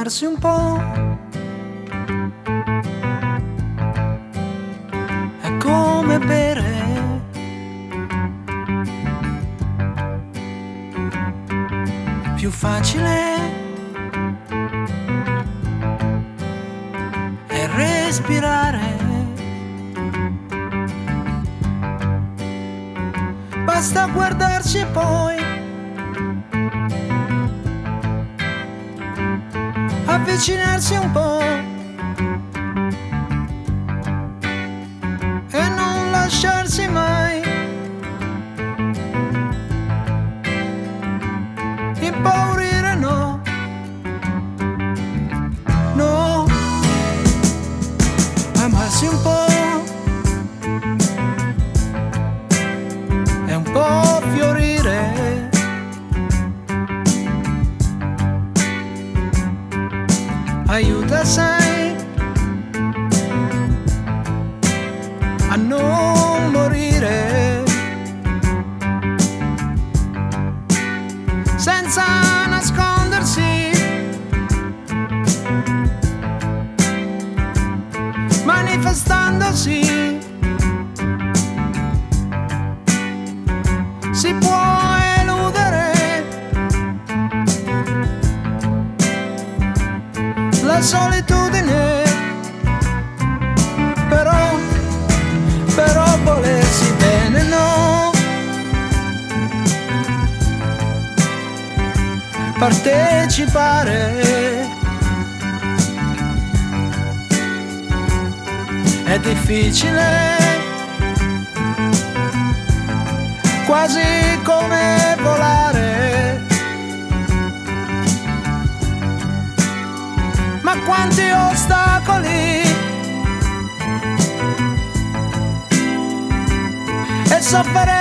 calmarse un po' się, difficile, quasi come volare. Ma quanti ostacoli! E sofferenza